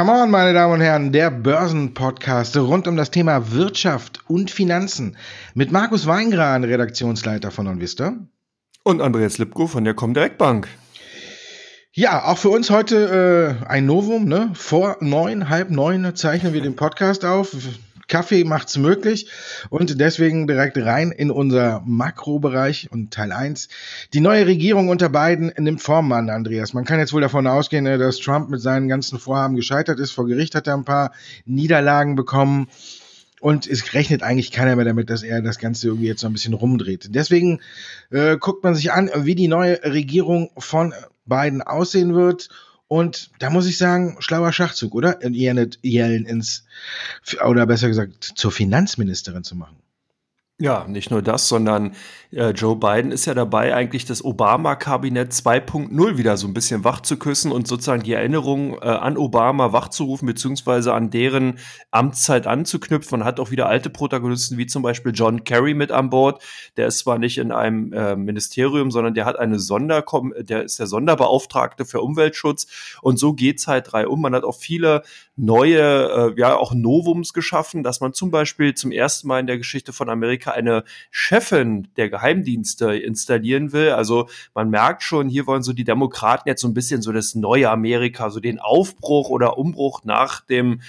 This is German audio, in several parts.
Come on, meine Damen und Herren, der Börsenpodcast rund um das Thema Wirtschaft und Finanzen mit Markus Weingran, Redaktionsleiter von OnVista. Und Andreas Lipko von der Comdirect Bank. Ja, auch für uns heute äh, ein Novum. Ne? Vor neun, halb neun zeichnen wir den Podcast auf. Kaffee macht's möglich und deswegen direkt rein in unser Makrobereich und Teil 1. Die neue Regierung unter Biden nimmt Form an, Andreas. Man kann jetzt wohl davon ausgehen, äh, dass Trump mit seinen ganzen Vorhaben gescheitert ist. Vor Gericht hat er ein paar Niederlagen bekommen. Und es rechnet eigentlich keiner mehr damit, dass er das Ganze irgendwie jetzt so ein bisschen rumdreht. Deswegen äh, guckt man sich an, wie die neue Regierung von Biden aussehen wird und da muss ich sagen, schlauer Schachzug, oder? Janet Yellen ins, oder besser gesagt, zur Finanzministerin zu machen. Ja, nicht nur das, sondern äh, Joe Biden ist ja dabei, eigentlich das Obama-Kabinett 2.0 wieder so ein bisschen wach zu küssen und sozusagen die Erinnerung äh, an Obama wachzurufen, beziehungsweise an deren Amtszeit anzuknüpfen. Man hat auch wieder alte Protagonisten, wie zum Beispiel John Kerry mit an Bord. Der ist zwar nicht in einem äh, Ministerium, sondern der hat eine Sonderkom der ist der Sonderbeauftragte für Umweltschutz. Und so geht's halt drei um. Man hat auch viele neue, äh, ja, auch Novums geschaffen, dass man zum Beispiel zum ersten Mal in der Geschichte von Amerika eine Chefin der Geheimdienste installieren will. Also man merkt schon, hier wollen so die Demokraten jetzt so ein bisschen so das neue Amerika, so den Aufbruch oder Umbruch nach dem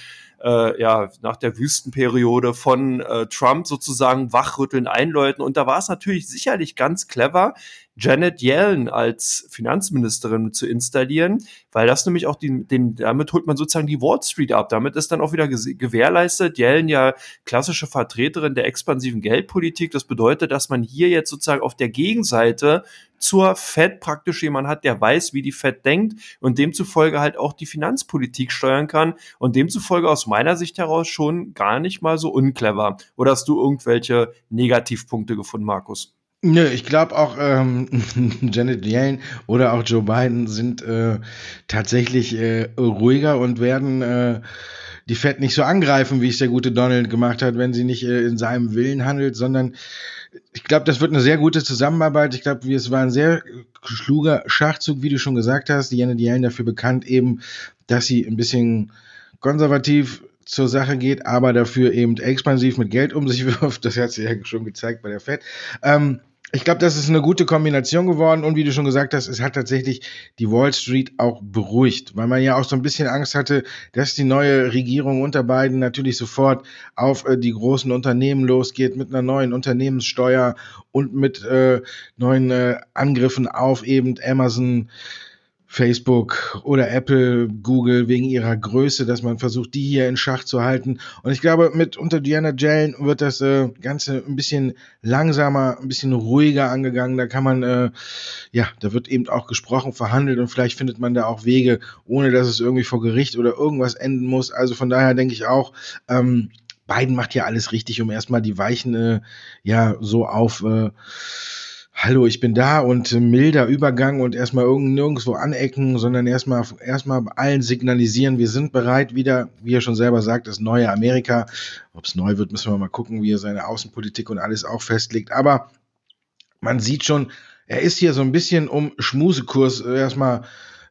äh, ja, nach der Wüstenperiode von äh, Trump sozusagen wachrütteln, einläuten. Und da war es natürlich sicherlich ganz clever, Janet Yellen als Finanzministerin zu installieren, weil das nämlich auch die, den, damit holt man sozusagen die Wall Street ab. Damit ist dann auch wieder gewährleistet. Yellen ja klassische Vertreterin der expansiven Geldpolitik. Das bedeutet, dass man hier jetzt sozusagen auf der Gegenseite zur Fed praktisch jemand hat, der weiß, wie die Fed denkt und demzufolge halt auch die Finanzpolitik steuern kann und demzufolge aus meiner Sicht heraus schon gar nicht mal so unclever. Oder hast du irgendwelche Negativpunkte gefunden, Markus? Nö, ich glaube auch ähm, Janet Yellen oder auch Joe Biden sind äh, tatsächlich äh, ruhiger und werden äh, die Fed nicht so angreifen, wie es der gute Donald gemacht hat, wenn sie nicht äh, in seinem Willen handelt, sondern ich glaube, das wird eine sehr gute Zusammenarbeit. Ich glaube, es war ein sehr schluger Schachzug, wie du schon gesagt hast. Janet Yellen dafür bekannt eben, dass sie ein bisschen konservativ zur Sache geht, aber dafür eben expansiv mit Geld um sich wirft. Das hat sie ja schon gezeigt bei der Fed. Ähm, ich glaube, das ist eine gute Kombination geworden und wie du schon gesagt hast, es hat tatsächlich die Wall Street auch beruhigt, weil man ja auch so ein bisschen Angst hatte, dass die neue Regierung unter Biden natürlich sofort auf äh, die großen Unternehmen losgeht mit einer neuen Unternehmenssteuer und mit äh, neuen äh, Angriffen auf eben Amazon, Facebook oder Apple, Google wegen ihrer Größe, dass man versucht, die hier in Schach zu halten. Und ich glaube, mit unter Diana Jellen wird das äh, Ganze ein bisschen langsamer, ein bisschen ruhiger angegangen. Da kann man, äh, ja, da wird eben auch gesprochen, verhandelt und vielleicht findet man da auch Wege, ohne dass es irgendwie vor Gericht oder irgendwas enden muss. Also von daher denke ich auch, ähm, Biden macht ja alles richtig, um erstmal die Weichen, äh, ja, so auf, äh, hallo, ich bin da und milder Übergang und erstmal nirgendwo anecken, sondern erstmal erstmal allen signalisieren, wir sind bereit, wieder, wie er schon selber sagt, das neue Amerika. Ob es neu wird, müssen wir mal gucken, wie er seine Außenpolitik und alles auch festlegt. Aber man sieht schon, er ist hier so ein bisschen um Schmusekurs erstmal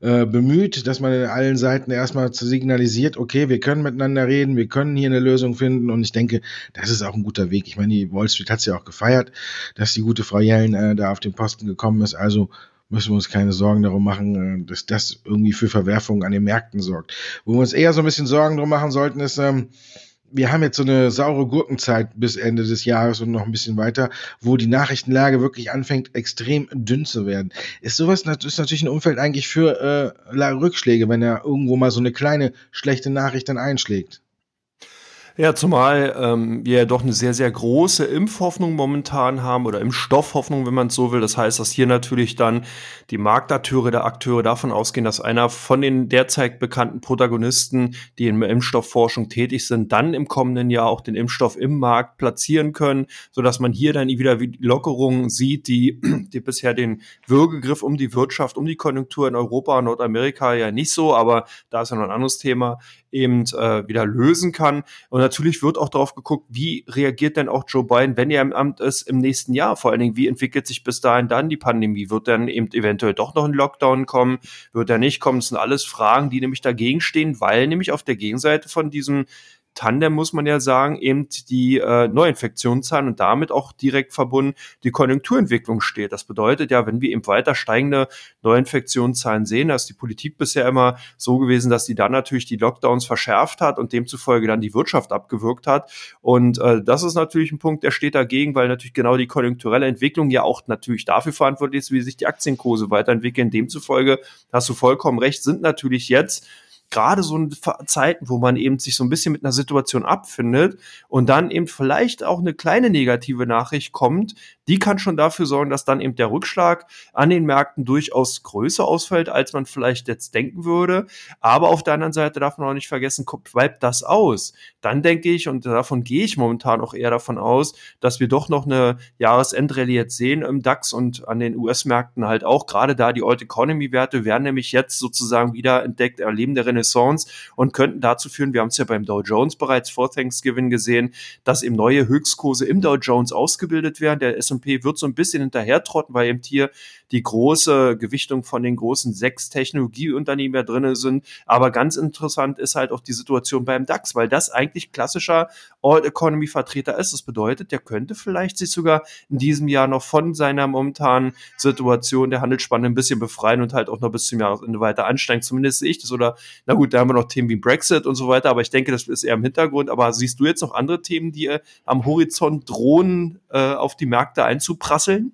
äh, bemüht, dass man in allen Seiten erstmal signalisiert, okay, wir können miteinander reden, wir können hier eine Lösung finden und ich denke, das ist auch ein guter Weg. Ich meine, die Wall Street hat es ja auch gefeiert, dass die gute Frau Yellen äh, da auf den Posten gekommen ist, also müssen wir uns keine Sorgen darum machen, äh, dass das irgendwie für Verwerfungen an den Märkten sorgt. Wo wir uns eher so ein bisschen Sorgen darum machen sollten, ist, ähm, wir haben jetzt so eine saure Gurkenzeit bis Ende des Jahres und noch ein bisschen weiter, wo die Nachrichtenlage wirklich anfängt, extrem dünn zu werden. Ist sowas ist natürlich ein Umfeld eigentlich für äh, Rückschläge, wenn er irgendwo mal so eine kleine schlechte Nachricht dann einschlägt. Ja, zumal ähm, wir ja doch eine sehr, sehr große Impfhoffnung momentan haben oder Impfstoffhoffnung, wenn man es so will. Das heißt, dass hier natürlich dann die Marktakteure der Akteure davon ausgehen, dass einer von den derzeit bekannten Protagonisten, die in der Impfstoffforschung tätig sind, dann im kommenden Jahr auch den Impfstoff im Markt platzieren können, sodass man hier dann wieder Lockerungen sieht, die, die bisher den Würgegriff um die Wirtschaft, um die Konjunktur in Europa Nordamerika ja nicht so, aber da ist ja noch ein anderes Thema, eben äh, wieder lösen kann. Und natürlich wird auch darauf geguckt, wie reagiert denn auch Joe Biden, wenn er im Amt ist, im nächsten Jahr. Vor allen Dingen, wie entwickelt sich bis dahin dann die Pandemie? Wird dann eben eventuell doch noch ein Lockdown kommen? Wird er nicht kommen? Das sind alles Fragen, die nämlich dagegen stehen, weil nämlich auf der Gegenseite von diesem Tandem muss man ja sagen, eben die äh, Neuinfektionszahlen und damit auch direkt verbunden die Konjunkturentwicklung steht. Das bedeutet ja, wenn wir eben weiter steigende Neuinfektionszahlen sehen, dass die Politik bisher immer so gewesen, dass sie dann natürlich die Lockdowns verschärft hat und demzufolge dann die Wirtschaft abgewürgt hat. Und äh, das ist natürlich ein Punkt, der steht dagegen, weil natürlich genau die konjunkturelle Entwicklung ja auch natürlich dafür verantwortlich ist, wie sich die Aktienkurse weiterentwickeln. Demzufolge hast du vollkommen recht, sind natürlich jetzt gerade so Zeiten, wo man eben sich so ein bisschen mit einer Situation abfindet und dann eben vielleicht auch eine kleine negative Nachricht kommt, die kann schon dafür sorgen, dass dann eben der Rückschlag an den Märkten durchaus größer ausfällt, als man vielleicht jetzt denken würde. Aber auf der anderen Seite darf man auch nicht vergessen, bleibt das aus. Dann denke ich, und davon gehe ich momentan auch eher davon aus, dass wir doch noch eine Jahresendrallye jetzt sehen im DAX und an den US-Märkten halt auch. Gerade da die Old Economy-Werte werden nämlich jetzt sozusagen wieder entdeckt, erleben der Renaissance und könnten dazu führen, wir haben es ja beim Dow Jones bereits vor Thanksgiving gesehen, dass eben neue Höchstkurse im Dow Jones ausgebildet werden. Der S&P wird so ein bisschen hinterhertrotten, weil eben hier die große Gewichtung von den großen sechs Technologieunternehmen ja drin sind. Aber ganz interessant ist halt auch die Situation beim DAX, weil das eigentlich klassischer All-Economy-Vertreter ist. Das bedeutet, der könnte vielleicht sich sogar in diesem Jahr noch von seiner momentanen Situation der Handelsspanne ein bisschen befreien und halt auch noch bis zum Jahresende weiter ansteigen. Zumindest sehe ich das. Oder, na gut, da haben wir noch Themen wie Brexit und so weiter, aber ich denke, das ist eher im Hintergrund. Aber siehst du jetzt noch andere Themen, die äh, am Horizont drohen, äh, auf die Märkte einzuprasseln?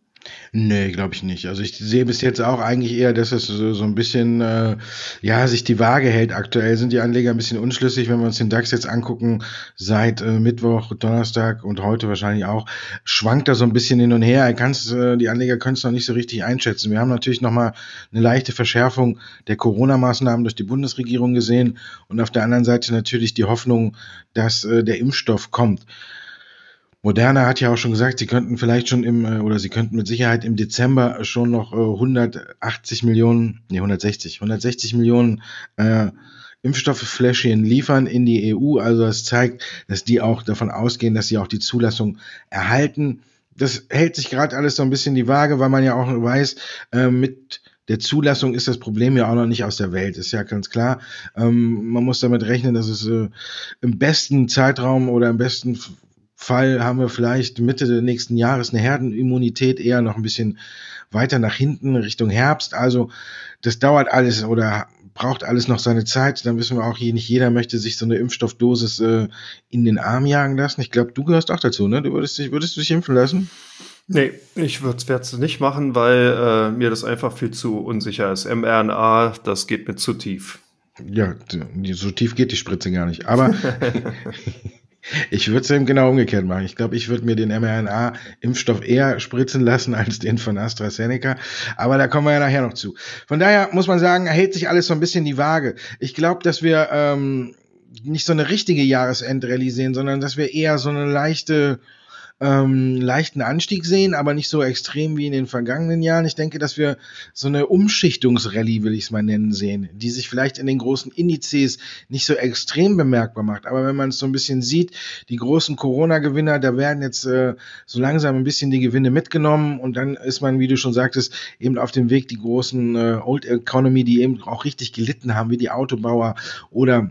Nee, glaube ich nicht. Also ich sehe bis jetzt auch eigentlich eher, dass es so, so ein bisschen, äh, ja, sich die Waage hält. Aktuell sind die Anleger ein bisschen unschlüssig, wenn wir uns den DAX jetzt angucken, seit äh, Mittwoch, Donnerstag und heute wahrscheinlich auch, schwankt er so ein bisschen hin und her. Er kann's, äh, die Anleger können es noch nicht so richtig einschätzen. Wir haben natürlich nochmal eine leichte Verschärfung der Corona-Maßnahmen durch die Bundesregierung gesehen und auf der anderen Seite natürlich die Hoffnung, dass äh, der Impfstoff kommt. Moderna hat ja auch schon gesagt, sie könnten vielleicht schon im, äh, oder sie könnten mit Sicherheit im Dezember schon noch 180 äh, Millionen, nee, 160, 160 Millionen äh, Impfstofffläschchen liefern in die EU. Also das zeigt, dass die auch davon ausgehen, dass sie auch die Zulassung erhalten. Das hält sich gerade alles so ein bisschen die Waage, weil man ja auch weiß, äh, mit der Zulassung ist das Problem ja auch noch nicht aus der Welt, ist ja ganz klar. Ähm, man muss damit rechnen, dass es äh, im besten Zeitraum oder im besten Fall haben wir vielleicht Mitte des nächsten Jahres eine Herdenimmunität eher noch ein bisschen weiter nach hinten Richtung Herbst. Also das dauert alles oder braucht alles noch seine Zeit. Dann wissen wir auch, hier nicht jeder möchte sich so eine Impfstoffdosis äh, in den Arm jagen lassen. Ich glaube, du gehörst auch dazu, ne? Du würdest dich, würdest du dich impfen lassen? Nee, ich werde es nicht machen, weil äh, mir das einfach viel zu unsicher ist. mRNA, das geht mir zu tief. Ja, so tief geht die Spritze gar nicht. Aber Ich würde es eben genau umgekehrt machen. Ich glaube, ich würde mir den mRNA-Impfstoff eher spritzen lassen als den von AstraZeneca. Aber da kommen wir ja nachher noch zu. Von daher muss man sagen, hält sich alles so ein bisschen die Waage. Ich glaube, dass wir ähm, nicht so eine richtige Jahresendrallye sehen, sondern dass wir eher so eine leichte ähm, leichten Anstieg sehen, aber nicht so extrem wie in den vergangenen Jahren. Ich denke, dass wir so eine Umschichtungsrallye, will ich es mal nennen, sehen, die sich vielleicht in den großen Indizes nicht so extrem bemerkbar macht. Aber wenn man es so ein bisschen sieht, die großen Corona-Gewinner, da werden jetzt äh, so langsam ein bisschen die Gewinne mitgenommen und dann ist man, wie du schon sagtest, eben auf dem Weg, die großen äh, Old Economy, die eben auch richtig gelitten haben, wie die Autobauer oder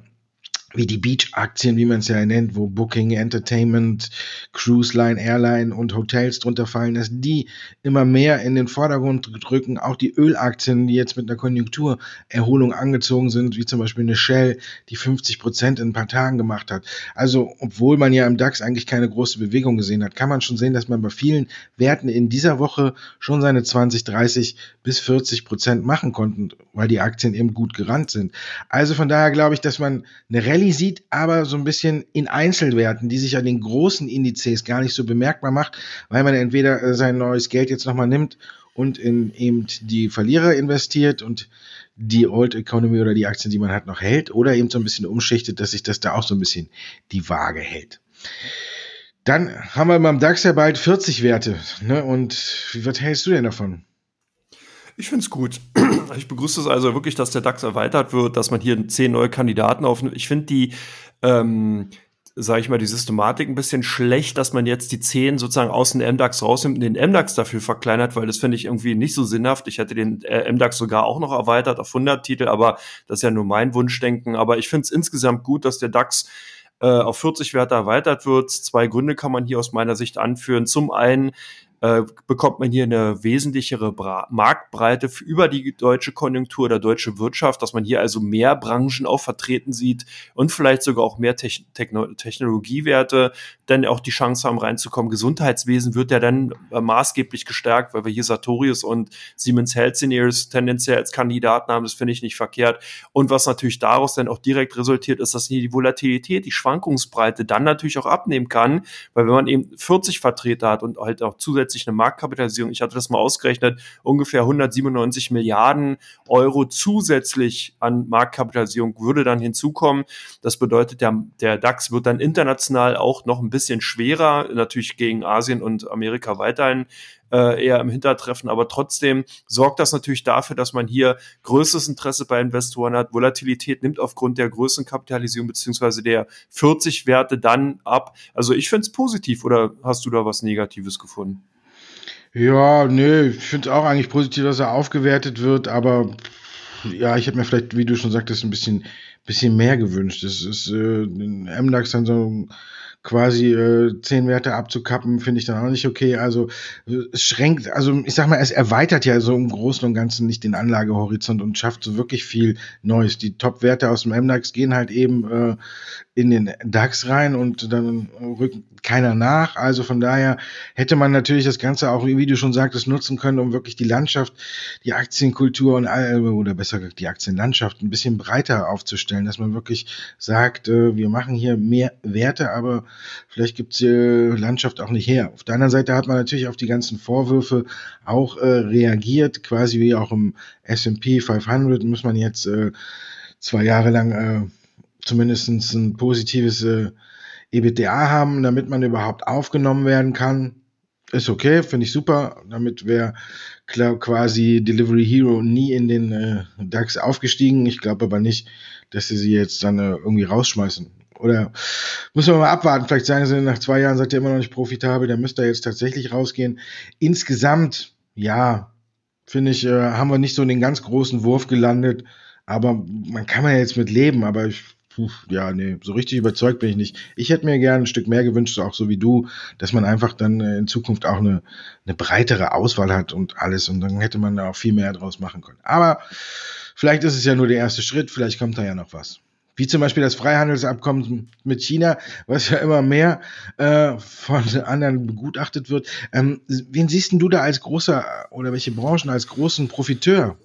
wie die Beach-Aktien, wie man es ja nennt, wo Booking, Entertainment, Cruise Line, Airline und Hotels drunter fallen, dass die immer mehr in den Vordergrund drücken. Auch die Ölaktien, die jetzt mit einer Konjunkturerholung angezogen sind, wie zum Beispiel eine Shell, die 50 Prozent in ein paar Tagen gemacht hat. Also, obwohl man ja im DAX eigentlich keine große Bewegung gesehen hat, kann man schon sehen, dass man bei vielen Werten in dieser Woche schon seine 20, 30 bis 40 Prozent machen konnten, weil die Aktien eben gut gerannt sind. Also von daher glaube ich, dass man eine Rallye sieht aber so ein bisschen in Einzelwerten, die sich an den großen Indizes gar nicht so bemerkbar macht, weil man entweder äh, sein neues Geld jetzt nochmal nimmt und in eben die Verlierer investiert und die Old Economy oder die Aktien, die man hat, noch hält oder eben so ein bisschen umschichtet, dass sich das da auch so ein bisschen die Waage hält. Dann haben wir beim DAX ja bald 40 Werte. Ne? Und was hältst du denn davon? Ich finde es gut. Ich begrüße es also wirklich, dass der DAX erweitert wird, dass man hier zehn neue Kandidaten aufnimmt. Ich finde die, ähm, sage ich mal, die Systematik ein bisschen schlecht, dass man jetzt die zehn sozusagen aus dem MDAX rausnimmt und den MDAX dafür verkleinert, weil das finde ich irgendwie nicht so sinnhaft. Ich hätte den äh, MDAX sogar auch noch erweitert auf 100 Titel, aber das ist ja nur mein Wunschdenken. Aber ich finde es insgesamt gut, dass der DAX äh, auf 40 Werte erweitert wird. Zwei Gründe kann man hier aus meiner Sicht anführen. Zum einen äh, bekommt man hier eine wesentlichere Bra Marktbreite über die deutsche Konjunktur oder deutsche Wirtschaft, dass man hier also mehr Branchen auch vertreten sieht und vielleicht sogar auch mehr Te Techno Technologiewerte, dann auch die Chance haben reinzukommen. Gesundheitswesen wird ja dann äh, maßgeblich gestärkt, weil wir hier Sartorius und Siemens Healthineers tendenziell als Kandidaten haben. Das finde ich nicht verkehrt. Und was natürlich daraus dann auch direkt resultiert, ist, dass hier die Volatilität, die Schwankungsbreite dann natürlich auch abnehmen kann, weil wenn man eben 40 Vertreter hat und halt auch zusätzlich zusätzlich eine Marktkapitalisierung, ich hatte das mal ausgerechnet, ungefähr 197 Milliarden Euro zusätzlich an Marktkapitalisierung würde dann hinzukommen. Das bedeutet, der, der DAX wird dann international auch noch ein bisschen schwerer, natürlich gegen Asien und Amerika weiterhin äh, eher im Hintertreffen, aber trotzdem sorgt das natürlich dafür, dass man hier größeres Interesse bei Investoren hat. Volatilität nimmt aufgrund der Größenkapitalisierung beziehungsweise der 40 Werte dann ab. Also ich finde es positiv oder hast du da was Negatives gefunden? Ja, nee, ich finde es auch eigentlich positiv, dass er aufgewertet wird, aber ja, ich hätte mir vielleicht, wie du schon sagtest, ein bisschen, bisschen mehr gewünscht. Es ist äh, MDAX dann so quasi äh, zehn Werte abzukappen, finde ich dann auch nicht okay. Also es schränkt, also ich sag mal, es erweitert ja so im Großen und Ganzen nicht den Anlagehorizont und schafft so wirklich viel Neues. Die Top-Werte aus dem MDAX gehen halt eben äh, in den DAX rein und dann rückt keiner nach. Also von daher hätte man natürlich das Ganze auch, wie du schon sagtest, nutzen können, um wirklich die Landschaft, die Aktienkultur und oder besser gesagt die Aktienlandschaft ein bisschen breiter aufzustellen, dass man wirklich sagt, äh, wir machen hier mehr Werte, aber vielleicht gibt es die Landschaft auch nicht her. Auf der anderen Seite hat man natürlich auf die ganzen Vorwürfe auch äh, reagiert, quasi wie auch im S&P 500 muss man jetzt äh, zwei Jahre lang äh, zumindest ein positives äh, EBITDA haben, damit man überhaupt aufgenommen werden kann. Ist okay, finde ich super. Damit wäre quasi Delivery Hero nie in den äh, DAX aufgestiegen. Ich glaube aber nicht, dass sie sie jetzt dann äh, irgendwie rausschmeißen. Oder müssen wir mal abwarten. Vielleicht sagen sie, nach zwei Jahren seid ihr immer noch nicht profitabel, dann müsst ihr jetzt tatsächlich rausgehen. Insgesamt, ja, finde ich, äh, haben wir nicht so den ganz großen Wurf gelandet. Aber man kann ja jetzt mit leben. Aber ich Puh, ja, nee, so richtig überzeugt bin ich nicht. Ich hätte mir gerne ein Stück mehr gewünscht, auch so wie du, dass man einfach dann äh, in Zukunft auch eine, eine breitere Auswahl hat und alles und dann hätte man da auch viel mehr draus machen können. Aber vielleicht ist es ja nur der erste Schritt, vielleicht kommt da ja noch was. Wie zum Beispiel das Freihandelsabkommen mit China, was ja immer mehr äh, von anderen begutachtet wird. Ähm, wen siehst du da als großer oder welche Branchen als großen Profiteur?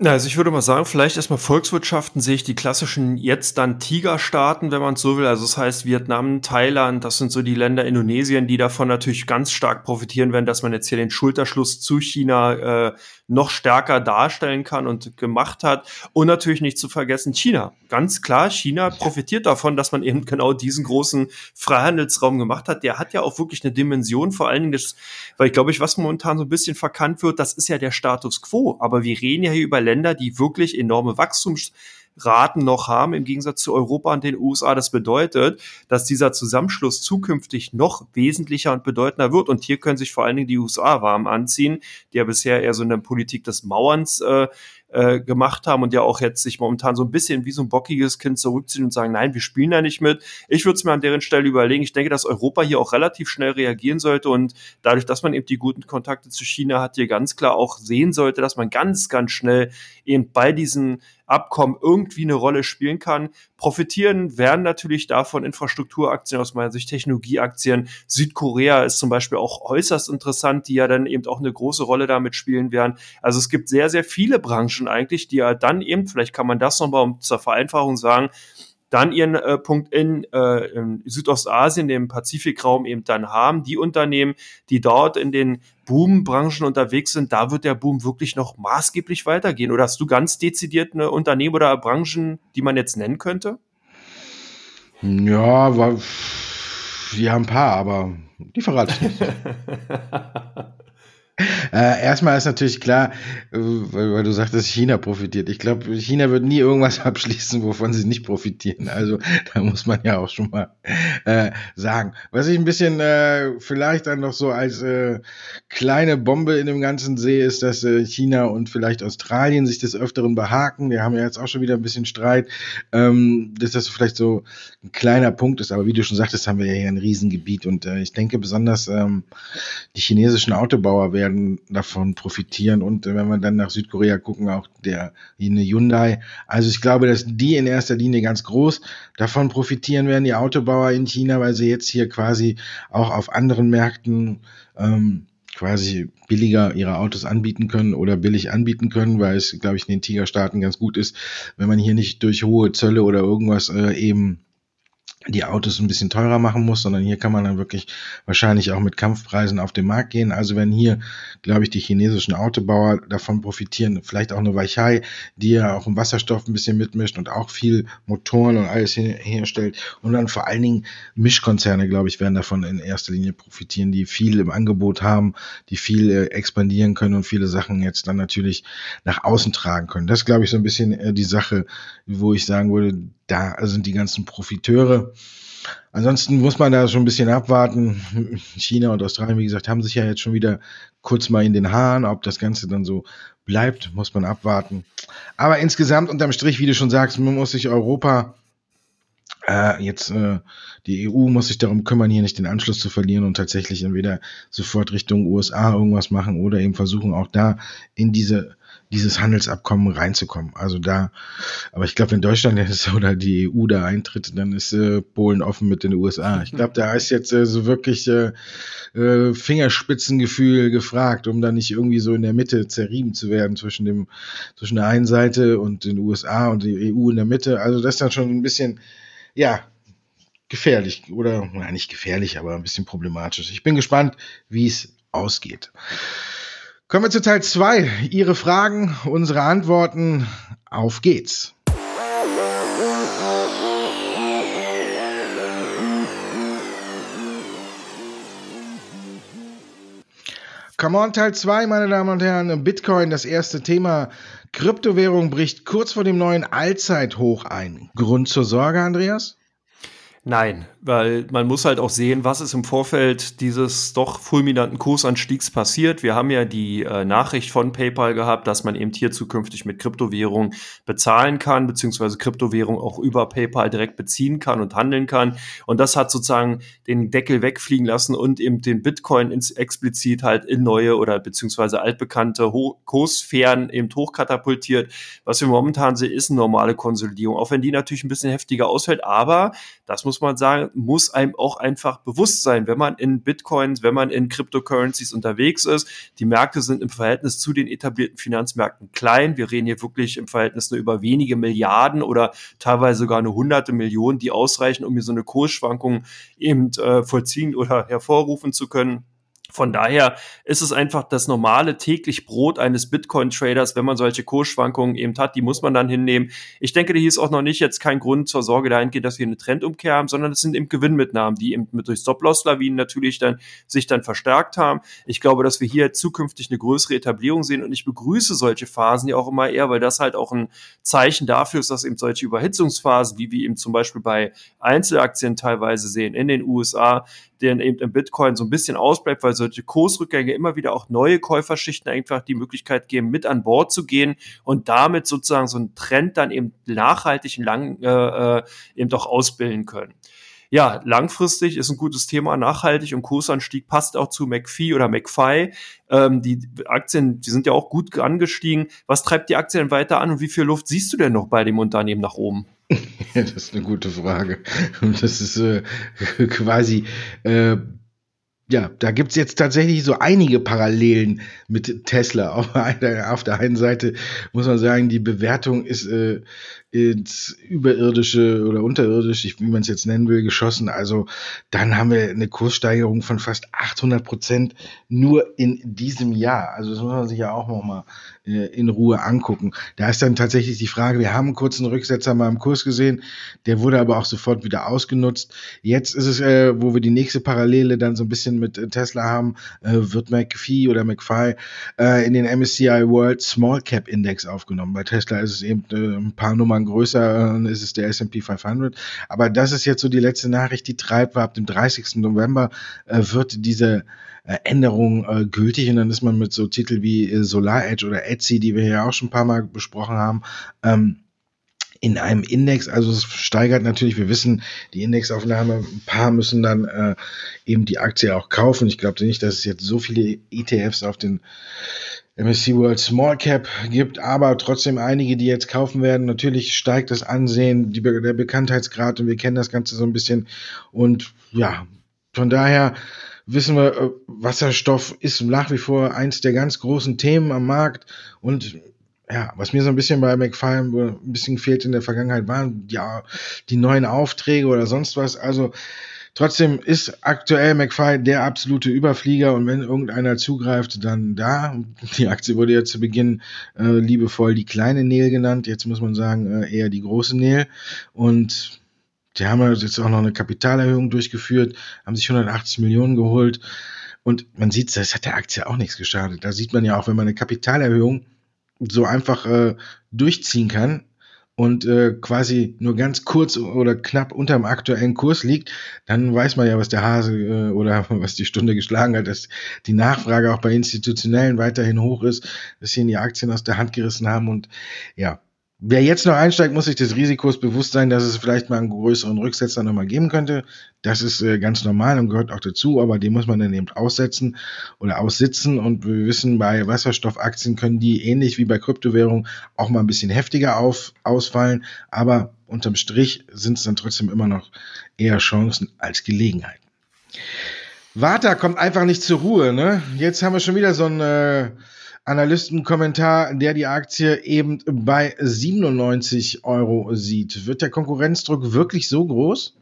Also ich würde mal sagen, vielleicht erstmal Volkswirtschaften sehe ich die klassischen jetzt dann Tigerstaaten, wenn man es so will. Also das heißt Vietnam, Thailand, das sind so die Länder Indonesien, die davon natürlich ganz stark profitieren werden, dass man jetzt hier den Schulterschluss zu China äh, noch stärker darstellen kann und gemacht hat. Und natürlich nicht zu vergessen China. Ganz klar, China profitiert davon, dass man eben genau diesen großen Freihandelsraum gemacht hat. Der hat ja auch wirklich eine Dimension, vor allen Dingen das, weil ich glaube ich, was momentan so ein bisschen verkannt wird, das ist ja der Status quo. Aber wir reden ja hier über Länder, die wirklich enorme Wachstumsraten noch haben, im Gegensatz zu Europa und den USA. Das bedeutet, dass dieser Zusammenschluss zukünftig noch wesentlicher und bedeutender wird. Und hier können sich vor allen Dingen die USA warm anziehen, die ja bisher eher so eine Politik des Mauerns äh, äh, gemacht haben und ja auch jetzt sich momentan so ein bisschen wie so ein bockiges Kind zurückziehen und sagen, nein, wir spielen da nicht mit. Ich würde es mir an deren Stelle überlegen. Ich denke, dass Europa hier auch relativ schnell reagieren sollte und dadurch, dass man eben die guten Kontakte zu China hat, hier ganz klar auch sehen sollte, dass man ganz, ganz schnell eben bei diesen Abkommen irgendwie eine Rolle spielen kann. Profitieren werden natürlich davon Infrastrukturaktien aus meiner Sicht, Technologieaktien. Südkorea ist zum Beispiel auch äußerst interessant, die ja dann eben auch eine große Rolle damit spielen werden. Also es gibt sehr, sehr viele Branchen eigentlich, die ja dann eben, vielleicht kann man das nochmal um zur Vereinfachung sagen, dann ihren äh, Punkt in, äh, in Südostasien, dem Pazifikraum eben dann haben. Die Unternehmen, die dort in den Boom-Branchen unterwegs sind, da wird der Boom wirklich noch maßgeblich weitergehen. Oder hast du ganz dezidiert eine Unternehmen oder Branchen, die man jetzt nennen könnte? Ja, war, ja, ein paar, aber die verrate ich nicht. Äh, erstmal ist natürlich klar, äh, weil, weil, du sagtest, China profitiert. Ich glaube, China wird nie irgendwas abschließen, wovon sie nicht profitieren. Also da muss man ja auch schon mal äh, sagen. Was ich ein bisschen äh, vielleicht dann noch so als äh, kleine Bombe in dem Ganzen sehe, ist, dass äh, China und vielleicht Australien sich des Öfteren behaken. Wir haben ja jetzt auch schon wieder ein bisschen Streit, ähm, dass das vielleicht so ein kleiner Punkt ist. Aber wie du schon sagtest, haben wir ja hier ein Riesengebiet. Und ich denke besonders ähm, die chinesischen Autobauer werden werden davon profitieren. Und wenn wir dann nach Südkorea gucken, auch der Hyundai. Also ich glaube, dass die in erster Linie ganz groß davon profitieren werden, die Autobauer in China, weil sie jetzt hier quasi auch auf anderen Märkten ähm, quasi billiger ihre Autos anbieten können oder billig anbieten können, weil es, glaube ich, in den Tigerstaaten ganz gut ist, wenn man hier nicht durch hohe Zölle oder irgendwas äh, eben die Autos ein bisschen teurer machen muss, sondern hier kann man dann wirklich wahrscheinlich auch mit Kampfpreisen auf den Markt gehen. Also wenn hier, glaube ich, die chinesischen Autobauer davon profitieren, vielleicht auch eine Weichai, die ja auch im Wasserstoff ein bisschen mitmischt und auch viel Motoren und alles herstellt. Und dann vor allen Dingen Mischkonzerne, glaube ich, werden davon in erster Linie profitieren, die viel im Angebot haben, die viel äh, expandieren können und viele Sachen jetzt dann natürlich nach außen tragen können. Das glaube ich so ein bisschen äh, die Sache, wo ich sagen würde, da sind die ganzen Profiteure. Ansonsten muss man da schon ein bisschen abwarten. China und Australien, wie gesagt, haben sich ja jetzt schon wieder kurz mal in den Haaren. Ob das Ganze dann so bleibt, muss man abwarten. Aber insgesamt unterm Strich, wie du schon sagst, muss sich Europa äh, jetzt äh, die EU muss sich darum kümmern, hier nicht den Anschluss zu verlieren und tatsächlich entweder sofort Richtung USA irgendwas machen oder eben versuchen auch da in diese dieses Handelsabkommen reinzukommen. Also da, aber ich glaube, wenn Deutschland jetzt oder die EU da eintritt, dann ist äh, Polen offen mit den USA. Ich glaube, da ist jetzt äh, so wirklich äh, äh, Fingerspitzengefühl gefragt, um da nicht irgendwie so in der Mitte zerrieben zu werden zwischen dem, zwischen der einen Seite und den USA und der EU in der Mitte. Also das ist dann schon ein bisschen, ja, gefährlich oder na, nicht gefährlich, aber ein bisschen problematisch. Ich bin gespannt, wie es ausgeht. Kommen wir zu Teil 2. Ihre Fragen, unsere Antworten. Auf geht's. Come on, Teil 2, meine Damen und Herren. Bitcoin, das erste Thema. Kryptowährung bricht kurz vor dem neuen Allzeithoch ein. Grund zur Sorge, Andreas? Nein, weil man muss halt auch sehen, was ist im Vorfeld dieses doch fulminanten Kursanstiegs passiert. Wir haben ja die äh, Nachricht von PayPal gehabt, dass man eben hier zukünftig mit Kryptowährung bezahlen kann, beziehungsweise Kryptowährung auch über PayPal direkt beziehen kann und handeln kann. Und das hat sozusagen den Deckel wegfliegen lassen und eben den Bitcoin ins, explizit halt in neue oder beziehungsweise altbekannte Ho Kurssphären eben hochkatapultiert. Was wir momentan sehen, ist eine normale Konsolidierung, auch wenn die natürlich ein bisschen heftiger ausfällt. Aber das muss man sagen, muss einem auch einfach bewusst sein, wenn man in Bitcoins, wenn man in Cryptocurrencies unterwegs ist. Die Märkte sind im Verhältnis zu den etablierten Finanzmärkten klein. Wir reden hier wirklich im Verhältnis nur über wenige Milliarden oder teilweise sogar eine hunderte Millionen, die ausreichen, um hier so eine Kursschwankung eben äh, vollziehen oder hervorrufen zu können. Von daher ist es einfach das normale täglich Brot eines Bitcoin-Traders, wenn man solche Kursschwankungen eben hat, die muss man dann hinnehmen. Ich denke, hier ist auch noch nicht jetzt kein Grund zur Sorge dahingehend, dass wir eine Trendumkehr haben, sondern es sind eben Gewinnmitnahmen, die eben mit durch Stop-Loss-Lawinen natürlich dann sich dann verstärkt haben. Ich glaube, dass wir hier zukünftig eine größere Etablierung sehen und ich begrüße solche Phasen ja auch immer eher, weil das halt auch ein Zeichen dafür ist, dass eben solche Überhitzungsphasen, wie wir eben zum Beispiel bei Einzelaktien teilweise sehen in den USA, der eben im Bitcoin so ein bisschen ausbleibt, weil solche Kursrückgänge immer wieder auch neue Käuferschichten einfach die Möglichkeit geben, mit an Bord zu gehen und damit sozusagen so einen Trend dann eben nachhaltig lang äh, äh, eben doch ausbilden können ja, langfristig ist ein gutes Thema, nachhaltig und Kursanstieg passt auch zu McPhee oder McFi. Ähm, die Aktien, die sind ja auch gut angestiegen. Was treibt die Aktien weiter an und wie viel Luft siehst du denn noch bei dem Unternehmen nach oben? das ist eine gute Frage. Und das ist äh, quasi, äh, ja, da gibt es jetzt tatsächlich so einige Parallelen mit Tesla. Auf, der, auf der einen Seite muss man sagen, die Bewertung ist, äh, ins Überirdische oder Unterirdisch, wie man es jetzt nennen will, geschossen. Also dann haben wir eine Kurssteigerung von fast 800 Prozent nur in diesem Jahr. Also das muss man sich ja auch nochmal äh, in Ruhe angucken. Da ist dann tatsächlich die Frage, wir haben einen kurzen Rücksetzer mal im Kurs gesehen, der wurde aber auch sofort wieder ausgenutzt. Jetzt ist es, äh, wo wir die nächste Parallele dann so ein bisschen mit äh, Tesla haben, äh, wird McPhee oder McPhee äh, in den MSCI World Small Cap Index aufgenommen. Bei Tesla ist es eben äh, ein paar Nummern größer, äh, ist es der S&P 500. Aber das ist jetzt so die letzte Nachricht, die treibt, ab dem 30. November äh, wird diese äh, Änderung äh, gültig und dann ist man mit so Titel wie äh, Solar Edge oder Etsy, die wir ja auch schon ein paar Mal besprochen haben, ähm, in einem Index, also es steigert natürlich, wir wissen, die Indexaufnahme, ein paar müssen dann äh, eben die Aktie auch kaufen. Ich glaube nicht, dass es jetzt so viele ETFs auf den MSC World Small Cap gibt, aber trotzdem einige, die jetzt kaufen werden. Natürlich steigt das Ansehen, die, der Bekanntheitsgrad und wir kennen das Ganze so ein bisschen. Und ja, von daher wissen wir, äh, Wasserstoff ist nach wie vor eins der ganz großen Themen am Markt und ja, was mir so ein bisschen bei McFarlane ein bisschen fehlt in der Vergangenheit, waren ja die neuen Aufträge oder sonst was. Also trotzdem ist aktuell McFly der absolute Überflieger und wenn irgendeiner zugreift, dann da. Die Aktie wurde ja zu Beginn äh, liebevoll die kleine Nail genannt. Jetzt muss man sagen äh, eher die große Nail und die haben jetzt auch noch eine Kapitalerhöhung durchgeführt, haben sich 180 Millionen geholt. Und man sieht, das hat der Aktie auch nichts geschadet. Da sieht man ja auch, wenn man eine Kapitalerhöhung so einfach äh, durchziehen kann und äh, quasi nur ganz kurz oder knapp unter dem aktuellen Kurs liegt, dann weiß man ja, was der Hase äh, oder was die Stunde geschlagen hat, dass die Nachfrage auch bei Institutionellen weiterhin hoch ist, dass sie in die Aktien aus der Hand gerissen haben und ja, Wer jetzt noch einsteigt, muss sich des Risikos bewusst sein, dass es vielleicht mal einen größeren Rücksetzer nochmal geben könnte. Das ist äh, ganz normal und gehört auch dazu, aber den muss man dann eben aussetzen oder aussitzen. Und wir wissen, bei Wasserstoffaktien können die ähnlich wie bei Kryptowährungen auch mal ein bisschen heftiger auf, ausfallen. Aber unterm Strich sind es dann trotzdem immer noch eher Chancen als Gelegenheiten. Warta kommt einfach nicht zur Ruhe. Ne? Jetzt haben wir schon wieder so ein... Äh, Analystenkommentar, der die Aktie eben bei 97 Euro sieht. Wird der Konkurrenzdruck wirklich so groß?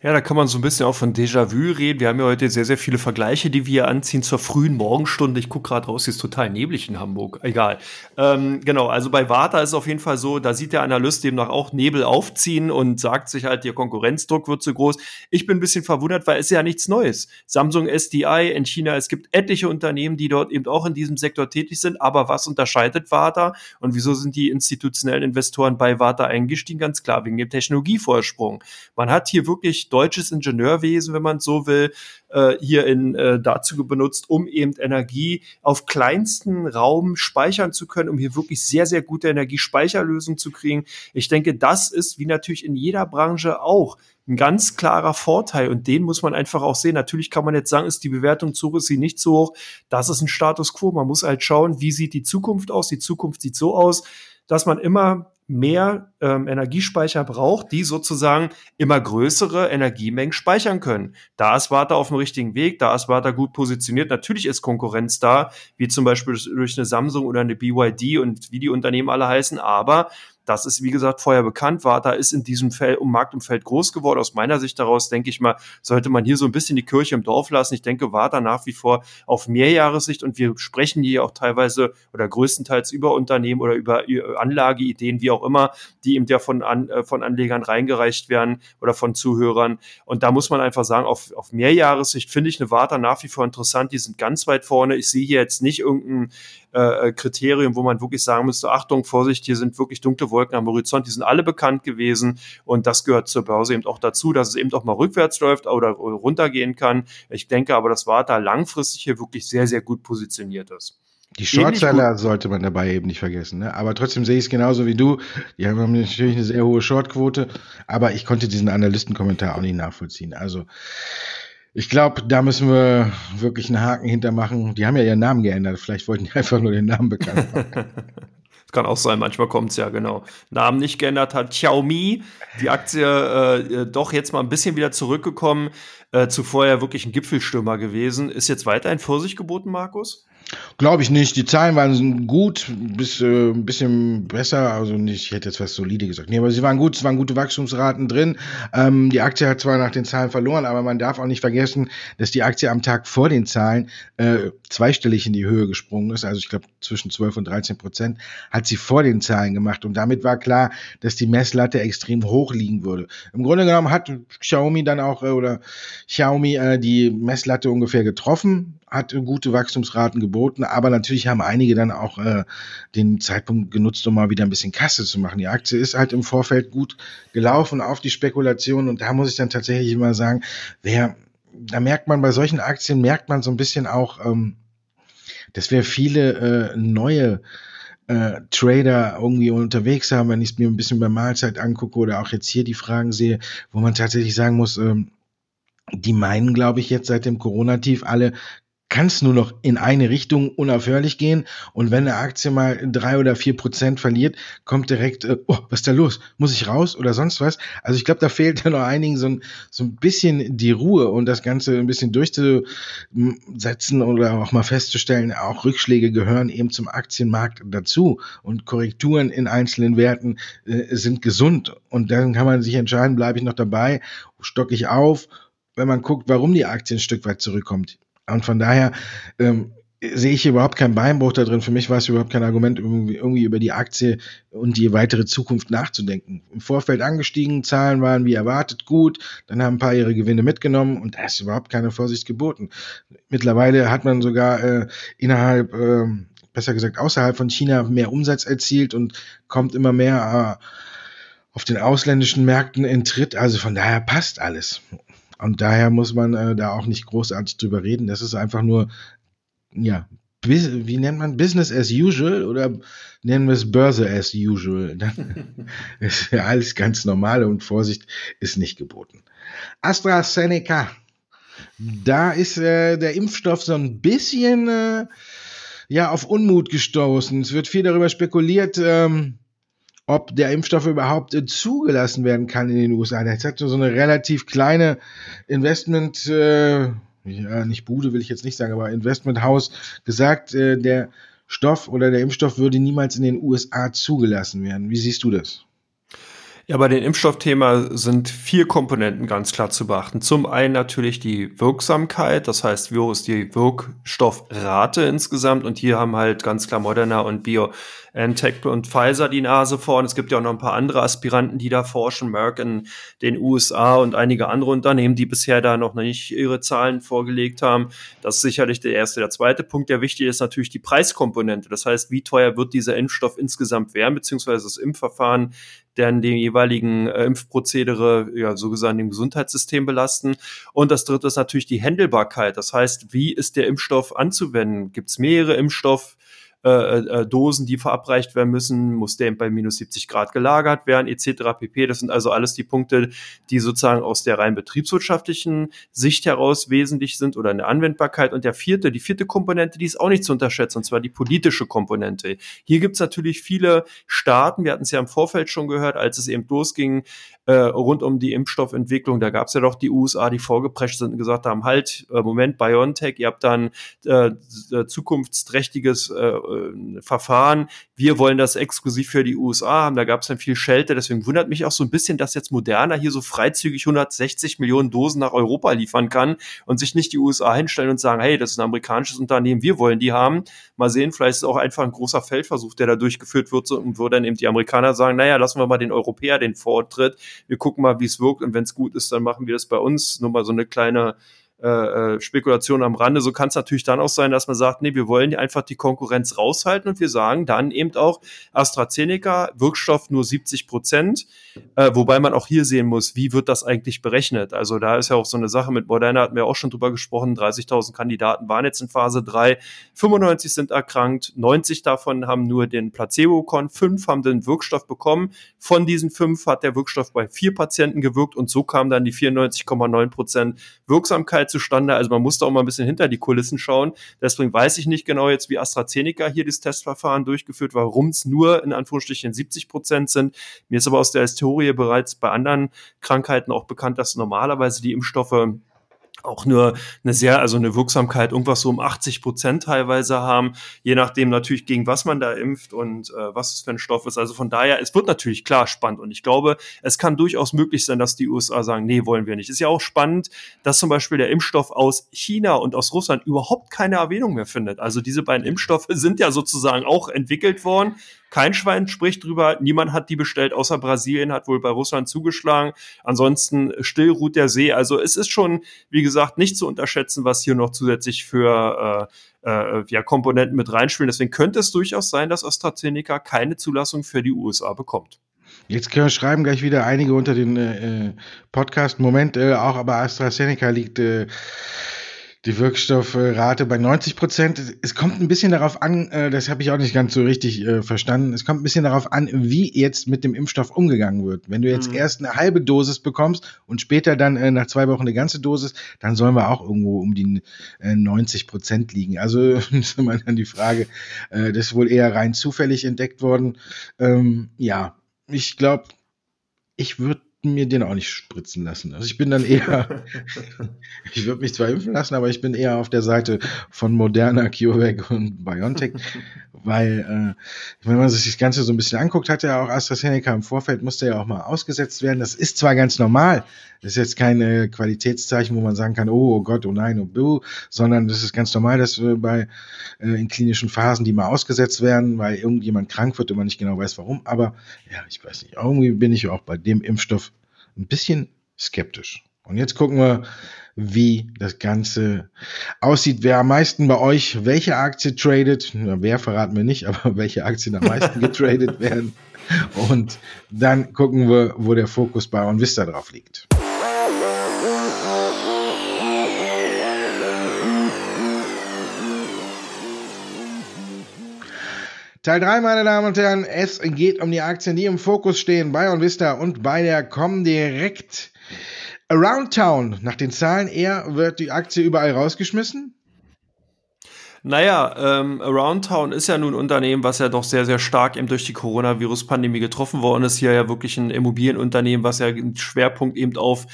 Ja, da kann man so ein bisschen auch von Déjà-vu reden. Wir haben ja heute sehr, sehr viele Vergleiche, die wir anziehen zur frühen Morgenstunde. Ich gucke gerade raus, hier ist total neblig in Hamburg. Egal. Ähm, genau, also bei Warta ist auf jeden Fall so, da sieht der Analyst demnach auch Nebel aufziehen und sagt sich halt, der Konkurrenzdruck wird zu groß. Ich bin ein bisschen verwundert, weil es ja nichts Neues. Samsung SDI in China, es gibt etliche Unternehmen, die dort eben auch in diesem Sektor tätig sind. Aber was unterscheidet Warta und wieso sind die institutionellen Investoren bei Warta eingestiegen? Ganz klar, wegen dem Technologievorsprung. Man hat hier wirklich deutsches Ingenieurwesen, wenn man so will, äh, hier in, äh, dazu benutzt, um eben Energie auf kleinsten Raum speichern zu können, um hier wirklich sehr, sehr gute Energiespeicherlösungen zu kriegen. Ich denke, das ist wie natürlich in jeder Branche auch ein ganz klarer Vorteil und den muss man einfach auch sehen. Natürlich kann man jetzt sagen, ist die Bewertung zu hoch, ist sie nicht zu hoch. Das ist ein Status quo. Man muss halt schauen, wie sieht die Zukunft aus. Die Zukunft sieht so aus, dass man immer mehr ähm, Energiespeicher braucht, die sozusagen immer größere Energiemengen speichern können. Da ist Warta auf dem richtigen Weg, da ist Warta gut positioniert. Natürlich ist Konkurrenz da, wie zum Beispiel durch eine Samsung oder eine BYD und wie die Unternehmen alle heißen, aber das ist, wie gesagt, vorher bekannt. Warta ist in diesem Feld, um Marktumfeld groß geworden. Aus meiner Sicht daraus, denke ich mal, sollte man hier so ein bisschen die Kirche im Dorf lassen. Ich denke, Warta nach wie vor auf Mehrjahressicht und wir sprechen hier auch teilweise oder größtenteils über Unternehmen oder über Anlageideen, wie auch immer, die eben ja von, an, äh, von Anlegern reingereicht werden oder von Zuhörern. Und da muss man einfach sagen, auf, auf Mehrjahressicht finde ich eine Warta nach wie vor interessant. Die sind ganz weit vorne. Ich sehe hier jetzt nicht irgendein äh, Kriterium, wo man wirklich sagen müsste, Achtung, Vorsicht, hier sind wirklich dunkle Wolken am Horizont, die sind alle bekannt gewesen und das gehört zur Börse eben auch dazu, dass es eben auch mal rückwärts läuft oder runtergehen kann. Ich denke aber, das war da langfristig hier wirklich sehr, sehr gut positioniert ist. Die Shortseller sollte man dabei eben nicht vergessen. Ne? Aber trotzdem sehe ich es genauso wie du. Die haben natürlich eine sehr hohe Shortquote, aber ich konnte diesen Analystenkommentar auch nicht nachvollziehen. Also ich glaube, da müssen wir wirklich einen Haken hintermachen. Die haben ja ihren Namen geändert. Vielleicht wollten die einfach nur den Namen bekannt machen. Das kann auch sein, manchmal kommt es ja, genau. Namen nicht geändert hat Xiaomi, die Aktie äh, doch jetzt mal ein bisschen wieder zurückgekommen, äh, zuvor ja wirklich ein Gipfelstürmer gewesen. Ist jetzt weiterhin Vorsicht geboten, Markus? Glaube ich nicht. Die Zahlen waren gut, bis äh, ein bisschen besser. Also nicht, ich hätte jetzt was solide gesagt. Nee, aber sie waren gut, es waren gute Wachstumsraten drin. Ähm, die Aktie hat zwar nach den Zahlen verloren, aber man darf auch nicht vergessen, dass die Aktie am Tag vor den Zahlen äh, zweistellig in die Höhe gesprungen ist. Also ich glaube zwischen 12 und 13 Prozent hat sie vor den Zahlen gemacht. Und damit war klar, dass die Messlatte extrem hoch liegen würde. Im Grunde genommen hat Xiaomi dann auch äh, oder Xiaomi äh, die Messlatte ungefähr getroffen hat gute Wachstumsraten geboten, aber natürlich haben einige dann auch äh, den Zeitpunkt genutzt, um mal wieder ein bisschen Kasse zu machen. Die Aktie ist halt im Vorfeld gut gelaufen auf die Spekulation und da muss ich dann tatsächlich immer sagen, wer, da merkt man bei solchen Aktien, merkt man so ein bisschen auch, ähm, dass wir viele äh, neue äh, Trader irgendwie unterwegs haben, wenn ich es mir ein bisschen bei Mahlzeit angucke oder auch jetzt hier die Fragen sehe, wo man tatsächlich sagen muss, ähm, die meinen, glaube ich, jetzt seit dem Corona-Tief alle, kann es nur noch in eine Richtung unaufhörlich gehen. Und wenn eine Aktie mal drei oder vier Prozent verliert, kommt direkt, äh, oh, was ist da los? Muss ich raus oder sonst was? Also ich glaube, da fehlt dann noch einigen so ein, so ein bisschen die Ruhe und das Ganze ein bisschen durchzusetzen oder auch mal festzustellen, auch Rückschläge gehören eben zum Aktienmarkt dazu und Korrekturen in einzelnen Werten äh, sind gesund. Und dann kann man sich entscheiden, bleibe ich noch dabei, stocke ich auf, wenn man guckt, warum die Aktie ein Stück weit zurückkommt und von daher ähm, sehe ich überhaupt keinen Beinbruch da drin. Für mich war es überhaupt kein Argument, irgendwie, irgendwie über die Aktie und die weitere Zukunft nachzudenken. Im Vorfeld angestiegen, Zahlen waren wie erwartet gut, dann haben ein paar ihre Gewinne mitgenommen und da ist überhaupt keine Vorsicht geboten. Mittlerweile hat man sogar äh, innerhalb, äh, besser gesagt außerhalb von China mehr Umsatz erzielt und kommt immer mehr äh, auf den ausländischen Märkten in Tritt. Also von daher passt alles. Und daher muss man äh, da auch nicht großartig drüber reden. Das ist einfach nur, ja, wie nennt man Business as usual oder nennen wir es Börse as usual? Dann ist ja alles ganz normal und Vorsicht ist nicht geboten. AstraZeneca. Da ist äh, der Impfstoff so ein bisschen äh, ja auf Unmut gestoßen. Es wird viel darüber spekuliert, ähm, ob der Impfstoff überhaupt zugelassen werden kann in den USA. Jetzt hat so eine relativ kleine Investment, äh, ja, nicht Bude will ich jetzt nicht sagen, aber Investmenthaus gesagt, äh, der Stoff oder der Impfstoff würde niemals in den USA zugelassen werden. Wie siehst du das? Ja, bei dem Impfstoffthema sind vier Komponenten ganz klar zu beachten. Zum einen natürlich die Wirksamkeit, das heißt, wie hoch ist die Wirkstoffrate insgesamt? Und hier haben halt ganz klar Moderna und BioNTech und Pfizer die Nase vorn. Es gibt ja auch noch ein paar andere Aspiranten, die da forschen, Merck in den USA und einige andere Unternehmen, die bisher da noch nicht ihre Zahlen vorgelegt haben. Das ist sicherlich der erste. Der zweite Punkt, der wichtig ist, natürlich die Preiskomponente. Das heißt, wie teuer wird dieser Impfstoff insgesamt werden, beziehungsweise das Impfverfahren dann die jeweiligen äh, Impfprozedere, ja, so gesagt, im Gesundheitssystem belasten. Und das dritte ist natürlich die Händelbarkeit. Das heißt, wie ist der Impfstoff anzuwenden? Gibt es mehrere Impfstoff? Äh, äh, Dosen, die verabreicht werden müssen, muss der bei minus 70 Grad gelagert werden, etc. pp. Das sind also alles die Punkte, die sozusagen aus der rein betriebswirtschaftlichen Sicht heraus wesentlich sind oder in der Anwendbarkeit. Und der vierte, die vierte Komponente, die ist auch nicht zu unterschätzen, und zwar die politische Komponente. Hier gibt es natürlich viele Staaten, wir hatten es ja im Vorfeld schon gehört, als es eben losging, äh, rund um die Impfstoffentwicklung. Da gab es ja doch die USA, die vorgeprescht sind und gesagt haben, halt, äh, Moment, BioNTech, ihr habt dann äh, äh, zukunftsträchtiges äh, äh, Verfahren. Wir wollen das exklusiv für die USA haben. Da gab es dann viel Schelte. Deswegen wundert mich auch so ein bisschen, dass jetzt Moderna hier so freizügig 160 Millionen Dosen nach Europa liefern kann und sich nicht die USA hinstellen und sagen, hey, das ist ein amerikanisches Unternehmen, wir wollen die haben. Mal sehen, vielleicht ist es auch einfach ein großer Feldversuch, der da durchgeführt wird und wo dann eben die Amerikaner sagen, naja, lassen wir mal den Europäer den Vortritt wir gucken mal, wie es wirkt und wenn es gut ist, dann machen wir das bei uns. Nur mal so eine kleine äh, äh, Spekulation am Rande. So kann es natürlich dann auch sein, dass man sagt, nee, wir wollen einfach die Konkurrenz raushalten und wir sagen dann eben auch AstraZeneca, Wirkstoff nur 70 Prozent, äh, wobei man auch hier sehen muss, wie wird das eigentlich berechnet? Also da ist ja auch so eine Sache mit Moderna, hatten wir auch schon drüber gesprochen, 30.000 Kandidaten waren jetzt in Phase 3, 95 sind erkrankt, 90 davon haben nur den Placebo-Kon, fünf haben den Wirkstoff bekommen. Von diesen fünf hat der Wirkstoff bei vier Patienten gewirkt und so kam dann die 94,9 Prozent Wirksamkeit zustande. Also man muss da auch mal ein bisschen hinter die Kulissen schauen. Deswegen weiß ich nicht genau jetzt, wie AstraZeneca hier das Testverfahren durchgeführt, warum es nur in Anführungsstrichen 70 Prozent sind. Mir ist aber aus der Historie bereits bei anderen Krankheiten auch bekannt, dass normalerweise die Impfstoffe auch nur eine sehr, also eine Wirksamkeit irgendwas so um 80 Prozent teilweise haben, je nachdem natürlich gegen was man da impft und äh, was es für ein Stoff ist. Also von daher, es wird natürlich klar spannend und ich glaube, es kann durchaus möglich sein, dass die USA sagen, nee, wollen wir nicht. Ist ja auch spannend, dass zum Beispiel der Impfstoff aus China und aus Russland überhaupt keine Erwähnung mehr findet. Also diese beiden Impfstoffe sind ja sozusagen auch entwickelt worden, kein Schwein spricht drüber. Niemand hat die bestellt, außer Brasilien hat wohl bei Russland zugeschlagen. Ansonsten still ruht der See. Also es ist schon, wie gesagt, nicht zu unterschätzen, was hier noch zusätzlich für äh, äh, ja, Komponenten mit reinspielen. Deswegen könnte es durchaus sein, dass AstraZeneca keine Zulassung für die USA bekommt. Jetzt können wir schreiben gleich wieder einige unter den äh, Podcast. Moment, äh, auch aber AstraZeneca liegt äh, die Wirkstoffrate bei 90 Prozent. Es kommt ein bisschen darauf an, äh, das habe ich auch nicht ganz so richtig äh, verstanden, es kommt ein bisschen darauf an, wie jetzt mit dem Impfstoff umgegangen wird. Wenn du jetzt mhm. erst eine halbe Dosis bekommst und später dann äh, nach zwei Wochen eine ganze Dosis, dann sollen wir auch irgendwo um die 90 Prozent liegen. Also ist immer dann die Frage, das ist wohl eher rein zufällig entdeckt worden. Ähm, ja, ich glaube, ich würde mir den auch nicht spritzen lassen. Also ich bin dann eher, ich würde mich zwar impfen lassen, aber ich bin eher auf der Seite von Moderna, CureVac und BioNTech, weil äh, wenn man sich das Ganze so ein bisschen anguckt, hat ja auch AstraZeneca im Vorfeld, musste ja auch mal ausgesetzt werden. Das ist zwar ganz normal, das ist jetzt keine Qualitätszeichen, wo man sagen kann, oh, oh Gott, oh nein, oh buh, sondern das ist ganz normal, dass äh, bei äh, in klinischen Phasen die mal ausgesetzt werden, weil irgendjemand krank wird und man nicht genau weiß warum. Aber ja, ich weiß nicht, irgendwie bin ich auch bei dem Impfstoff ein bisschen skeptisch. Und jetzt gucken wir, wie das Ganze aussieht. Wer am meisten bei euch, welche Aktie tradet, wer verraten wir nicht, aber welche Aktien am meisten getradet werden. Und dann gucken wir, wo der Fokus bei OnVista drauf liegt. Teil 3, meine Damen und Herren, es geht um die Aktien, die im Fokus stehen bei OnVista und bei der Comdirect. Around Town, nach den Zahlen eher, wird die Aktie überall rausgeschmissen? Naja, ähm, Around Town ist ja nun ein Unternehmen, was ja doch sehr, sehr stark eben durch die Coronavirus-Pandemie getroffen worden ist. Hier ja wirklich ein Immobilienunternehmen, was ja einen Schwerpunkt eben auf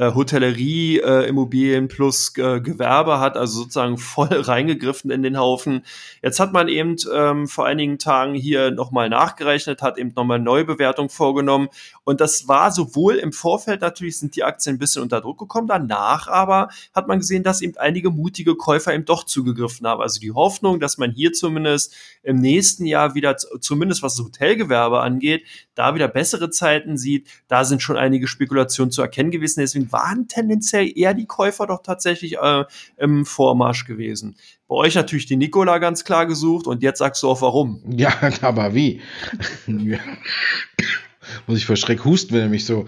äh, Hotellerie, äh, Immobilien plus äh, Gewerbe hat, also sozusagen voll reingegriffen in den Haufen. Jetzt hat man eben ähm, vor einigen Tagen hier nochmal nachgerechnet, hat eben nochmal Neubewertung vorgenommen und das war sowohl im Vorfeld natürlich sind die Aktien ein bisschen unter Druck gekommen, danach aber hat man gesehen, dass eben einige mutige Käufer eben doch zugegriffen haben. Also die Hoffnung, dass man hier zumindest im nächsten Jahr wieder, zumindest was das Hotelgewerbe angeht, da wieder bessere Zeiten sieht, da sind schon einige Spekulationen zu erkennen gewesen. Deswegen waren tendenziell eher die Käufer doch tatsächlich äh, im Vormarsch gewesen. Bei euch natürlich die Nikola ganz klar gesucht und jetzt sagst du auch warum. Ja, aber wie? muss ich vor Schreck husten, wenn er mich so,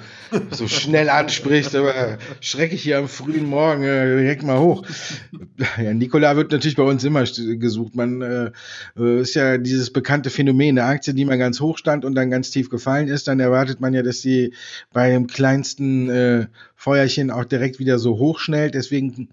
so schnell anspricht, aber schrecke ich hier am frühen Morgen äh, direkt mal hoch. Ja, Nikola wird natürlich bei uns immer gesucht. Man äh, äh, ist ja dieses bekannte Phänomen, eine Aktie, die mal ganz hoch stand und dann ganz tief gefallen ist, dann erwartet man ja, dass sie beim kleinsten äh, Feuerchen auch direkt wieder so hochschnellt. Deswegen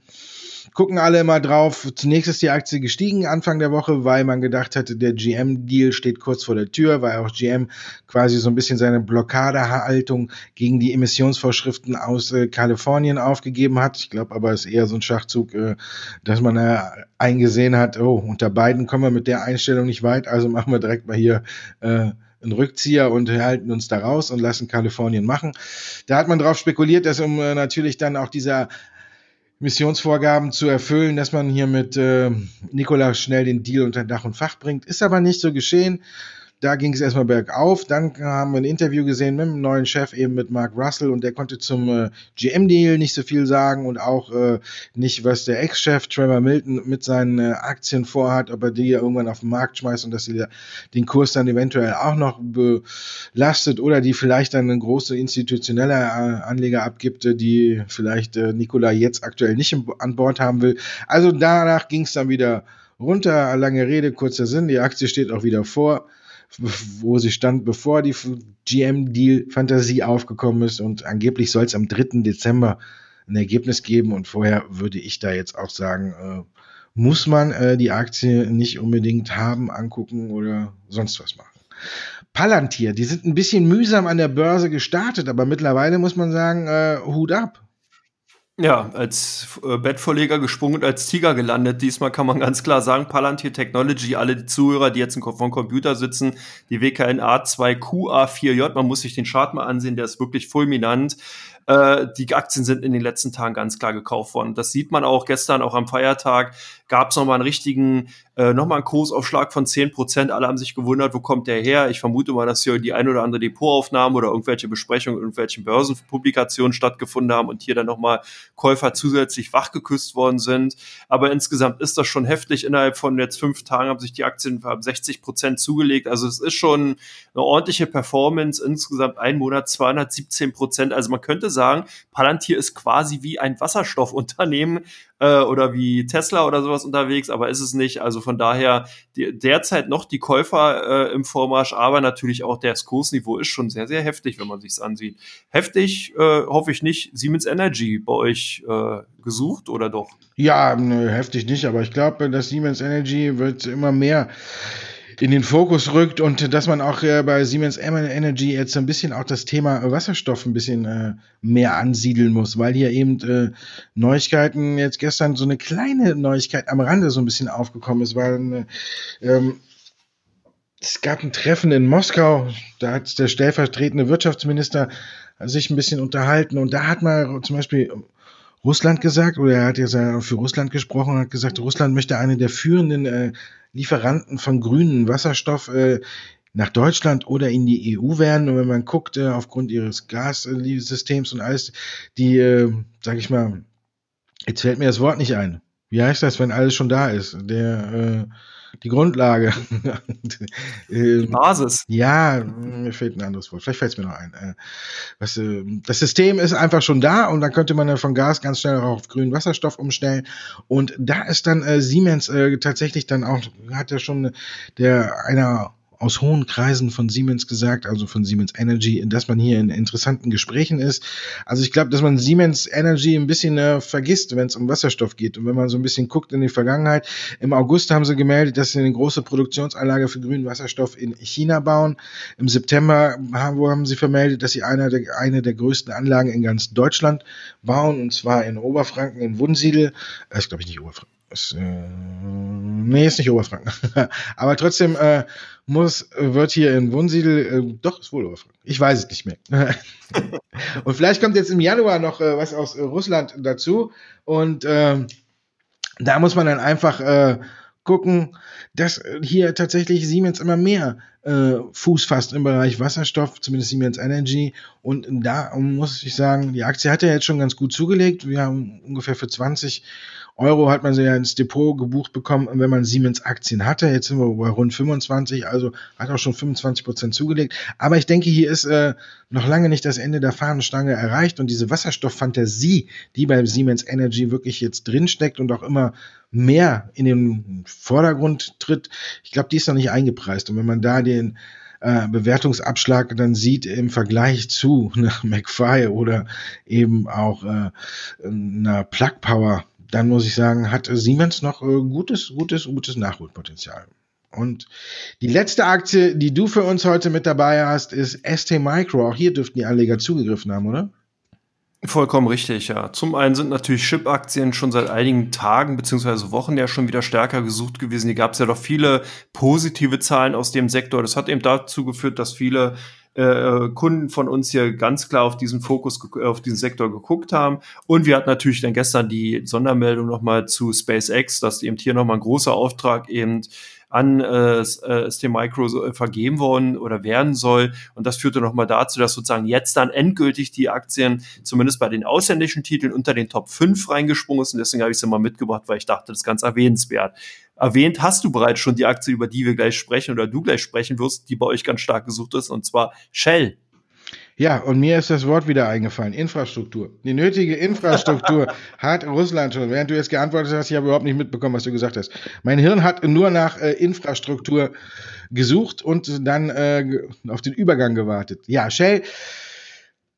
gucken alle immer drauf. Zunächst ist die Aktie gestiegen Anfang der Woche, weil man gedacht hatte, der GM-Deal steht kurz vor der Tür, weil auch GM quasi so ein bisschen seine Blockadehaltung gegen die Emissionsvorschriften aus äh, Kalifornien aufgegeben hat. Ich glaube aber, es ist eher so ein Schachzug, äh, dass man äh, eingesehen hat, oh, unter beiden kommen wir mit der Einstellung nicht weit, also machen wir direkt mal hier äh, einen Rückzieher und halten uns da raus und lassen Kalifornien machen. Da hat man drauf spekuliert, dass um äh, natürlich dann auch dieser Missionsvorgaben zu erfüllen, dass man hier mit äh, Nikola schnell den Deal unter Dach und Fach bringt. Ist aber nicht so geschehen. Da ging es erstmal bergauf. Dann haben wir ein Interview gesehen mit dem neuen Chef, eben mit Mark Russell, und der konnte zum äh, GM-Deal nicht so viel sagen und auch äh, nicht, was der Ex-Chef Trevor Milton mit seinen äh, Aktien vorhat, ob er die irgendwann auf den Markt schmeißt und dass sie den Kurs dann eventuell auch noch belastet oder die vielleicht dann eine große institutionelle äh, Anleger abgibt, die vielleicht äh, Nikola jetzt aktuell nicht an Bord haben will. Also danach ging es dann wieder runter. Lange Rede, kurzer Sinn. Die Aktie steht auch wieder vor wo sie stand, bevor die GM-Deal-Fantasie aufgekommen ist. Und angeblich soll es am 3. Dezember ein Ergebnis geben. Und vorher würde ich da jetzt auch sagen, äh, muss man äh, die Aktie nicht unbedingt haben, angucken oder sonst was machen. Palantir, die sind ein bisschen mühsam an der Börse gestartet, aber mittlerweile muss man sagen, äh, Hut ab. Ja, als äh, Bettvorleger gesprungen und als Tiger gelandet. Diesmal kann man ganz klar sagen, Palantir Technology, alle die Zuhörer, die jetzt vom Computer sitzen, die WKN A2QA4J, man muss sich den Chart mal ansehen, der ist wirklich fulminant. Äh, die Aktien sind in den letzten Tagen ganz klar gekauft worden. Das sieht man auch gestern, auch am Feiertag, gab es nochmal einen richtigen, äh, nochmal einen Kursaufschlag von 10 Prozent. Alle haben sich gewundert, wo kommt der her? Ich vermute mal, dass hier die ein oder andere Depotaufnahme oder irgendwelche Besprechungen, irgendwelchen Börsenpublikationen stattgefunden haben und hier dann nochmal Käufer zusätzlich wachgeküsst worden sind. Aber insgesamt ist das schon heftig. Innerhalb von jetzt fünf Tagen haben sich die Aktien 60 Prozent zugelegt. Also es ist schon eine ordentliche Performance. Insgesamt ein Monat 217 Prozent. Also man könnte sagen, Palantir ist quasi wie ein Wasserstoffunternehmen äh, oder wie Tesla oder sowas unterwegs, aber ist es nicht. Also von daher die, derzeit noch die Käufer äh, im Vormarsch, aber natürlich auch das Kursniveau ist schon sehr, sehr heftig, wenn man sich's ansieht. Heftig äh, hoffe ich nicht. Siemens Energy bei euch äh, gesucht oder doch? Ja, nö, heftig nicht, aber ich glaube, dass Siemens Energy wird immer mehr in den Fokus rückt und dass man auch äh, bei Siemens Energy jetzt ein bisschen auch das Thema Wasserstoff ein bisschen äh, mehr ansiedeln muss, weil hier eben äh, Neuigkeiten, jetzt gestern so eine kleine Neuigkeit am Rande so ein bisschen aufgekommen ist, weil äh, ähm, es gab ein Treffen in Moskau, da hat der stellvertretende Wirtschaftsminister sich ein bisschen unterhalten und da hat man zum Beispiel Russland gesagt, oder er hat jetzt für Russland gesprochen und hat gesagt, Russland möchte eine der führenden äh, Lieferanten von grünen Wasserstoff äh, nach Deutschland oder in die EU werden. Und wenn man guckt, äh, aufgrund ihres Gassystems und alles, die, äh, sag ich mal, jetzt fällt mir das Wort nicht ein. Wie heißt das, wenn alles schon da ist? Der, äh, die Grundlage. die Basis. Ja, mir fehlt ein anderes Wort. Vielleicht fällt es mir noch ein. Äh, was, äh, das System ist einfach schon da und dann könnte man dann von Gas ganz schnell auf grünen Wasserstoff umstellen. Und da ist dann äh, Siemens äh, tatsächlich dann auch, hat ja schon der einer aus hohen Kreisen von Siemens gesagt, also von Siemens Energy, dass man hier in interessanten Gesprächen ist. Also ich glaube, dass man Siemens Energy ein bisschen äh, vergisst, wenn es um Wasserstoff geht. Und wenn man so ein bisschen guckt in die Vergangenheit, im August haben sie gemeldet, dass sie eine große Produktionsanlage für grünen Wasserstoff in China bauen. Im September haben, haben sie vermeldet, dass sie eine der, eine der größten Anlagen in ganz Deutschland bauen, und zwar in Oberfranken, in Wunsiedel. Das ist, glaube ich, nicht Oberfranken. Ist, äh, nee, ist nicht Oberfranken. Aber trotzdem äh, muss, wird hier in Wunsiedel, äh, doch, ist wohl Oberfranken. Ich weiß es nicht mehr. und vielleicht kommt jetzt im Januar noch äh, was aus äh, Russland dazu. Und äh, da muss man dann einfach äh, gucken, dass hier tatsächlich Siemens immer mehr äh, Fuß fasst im Bereich Wasserstoff, zumindest Siemens Energy. Und da muss ich sagen, die Aktie hat ja jetzt schon ganz gut zugelegt. Wir haben ungefähr für 20 Euro hat man sie ja ins Depot gebucht bekommen, wenn man Siemens Aktien hatte. Jetzt sind wir bei rund 25, also hat auch schon 25 Prozent zugelegt. Aber ich denke, hier ist äh, noch lange nicht das Ende der Fahnenstange erreicht und diese Wasserstofffantasie, die bei Siemens Energy wirklich jetzt drinsteckt und auch immer mehr in den Vordergrund tritt, ich glaube, die ist noch nicht eingepreist. Und wenn man da den äh, Bewertungsabschlag dann sieht im Vergleich zu einer McFly oder eben auch äh, einer Plug Power, dann muss ich sagen, hat Siemens noch äh, gutes, gutes, gutes Nachholpotenzial. Und die letzte Aktie, die du für uns heute mit dabei hast, ist ST Micro. Auch hier dürften die Anleger zugegriffen haben, oder? Vollkommen richtig, ja. Zum einen sind natürlich Chip-Aktien schon seit einigen Tagen bzw. Wochen ja schon wieder stärker gesucht gewesen. Hier gab es ja doch viele positive Zahlen aus dem Sektor. Das hat eben dazu geführt, dass viele äh, Kunden von uns hier ganz klar auf diesen Fokus, auf diesen Sektor geguckt haben. Und wir hatten natürlich dann gestern die Sondermeldung nochmal zu SpaceX, dass eben hier nochmal ein großer Auftrag eben an äh, ST äh, Micro äh, vergeben worden oder werden soll. Und das führte nochmal dazu, dass sozusagen jetzt dann endgültig die Aktien zumindest bei den ausländischen Titeln unter den Top 5 reingesprungen ist. Und deswegen habe ich sie mal mitgebracht, weil ich dachte, das ist ganz erwähnenswert. Erwähnt hast du bereits schon die Aktie, über die wir gleich sprechen oder du gleich sprechen wirst, die bei euch ganz stark gesucht ist, und zwar Shell. Ja, und mir ist das Wort wieder eingefallen. Infrastruktur. Die nötige Infrastruktur hat Russland schon. Während du jetzt geantwortet hast, ich habe überhaupt nicht mitbekommen, was du gesagt hast. Mein Hirn hat nur nach äh, Infrastruktur gesucht und dann äh, auf den Übergang gewartet. Ja, Shell.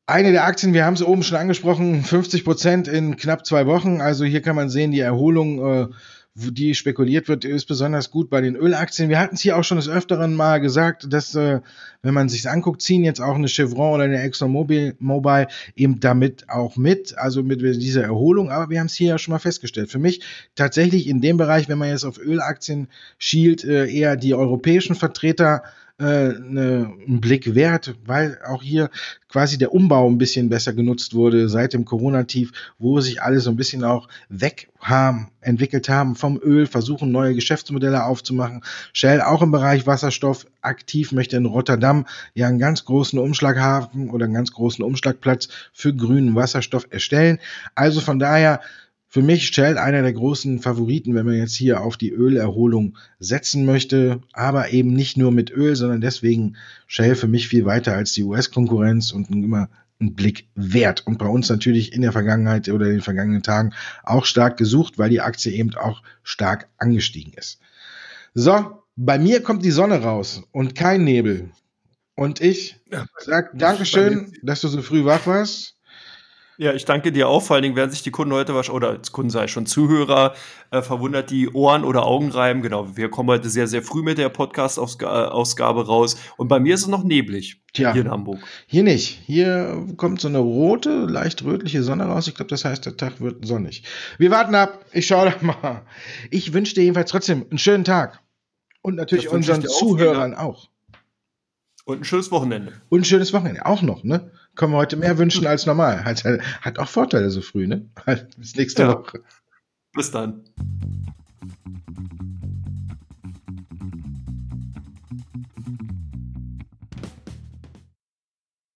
Eine der Aktien, wir haben es oben schon angesprochen, 50 Prozent in knapp zwei Wochen. Also hier kann man sehen, die Erholung äh, die spekuliert wird, ist besonders gut bei den Ölaktien. Wir hatten es hier auch schon des Öfteren mal gesagt, dass, äh, wenn man sich anguckt, ziehen jetzt auch eine Chevron oder eine ExxonMobil Mobile eben damit auch mit, also mit dieser Erholung. Aber wir haben es hier ja schon mal festgestellt. Für mich tatsächlich in dem Bereich, wenn man jetzt auf Ölaktien schielt, äh, eher die europäischen Vertreter äh, ne, einen Blick wert, weil auch hier quasi der Umbau ein bisschen besser genutzt wurde seit dem Corona-Tief, wo sich alle so ein bisschen auch weg haben, entwickelt haben vom Öl, versuchen neue Geschäftsmodelle aufzumachen. Shell auch im Bereich Wasserstoff aktiv, möchte in Rotterdam ja einen ganz großen Umschlaghafen oder einen ganz großen Umschlagplatz für grünen Wasserstoff erstellen. Also von daher für mich Shell einer der großen Favoriten, wenn man jetzt hier auf die Ölerholung setzen möchte, aber eben nicht nur mit Öl, sondern deswegen Shell für mich viel weiter als die US-Konkurrenz und immer ein Blick wert. Und bei uns natürlich in der Vergangenheit oder in den vergangenen Tagen auch stark gesucht, weil die Aktie eben auch stark angestiegen ist. So, bei mir kommt die Sonne raus und kein Nebel. Und ich sag Dankeschön, dass du so früh wach warst. Ja, ich danke dir auch. Vor allen Dingen werden sich die Kunden heute wahrscheinlich, oder Kunden sei schon Zuhörer, äh, verwundert die Ohren oder Augen reiben. Genau, wir kommen heute sehr, sehr früh mit der Podcast-Ausgabe raus. Und bei mir ist es noch neblig Tja, hier in Hamburg. Hier nicht. Hier kommt so eine rote, leicht rötliche Sonne raus. Ich glaube, das heißt, der Tag wird sonnig. Wir warten ab. Ich schaue da mal. Ich wünsche dir jedenfalls trotzdem einen schönen Tag. Und natürlich unseren Zuhörern auch. Und ein schönes Wochenende. Und ein schönes Wochenende. Auch noch, ne? können wir heute mehr wünschen als normal. Hat, hat auch Vorteile so früh, ne? Bis nächste ja. Woche. Bis dann.